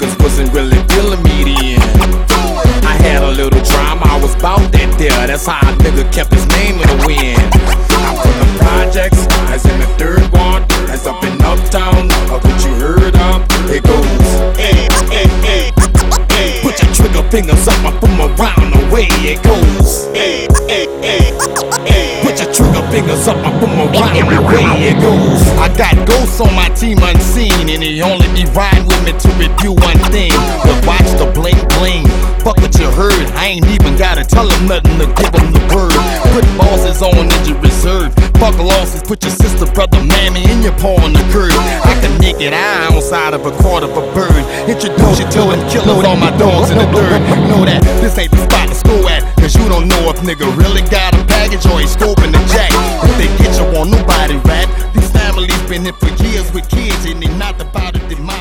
niggas wasn't really feeling me then. I had a little drama, I was bout that there. That's how a nigga kept his name in the wind. I'm from the projects, as in the third one, as up in Uptown, up what you heard of. It goes. Put your trigger fingers up, I put my round away. It goes. 'Em around the way it goes. I got ghosts on my team unseen, and they only be riding with me to review one thing. But watch the bling bling. Fuck what you heard, I ain't even gotta tell them nothing to give them the word. Put bosses on injured reserve. Fuck losses, put your sister, brother, mammy in your paw on the curb. I can make it eye side of a quarter of a bird. Introduce you to them killers, all my dogs in the dirt. Know that this ain't the spot nigga really got a package or he's scoping the jack. If they get you, won't nobody rap. These families been here for years with kids, and they not about to demolish that.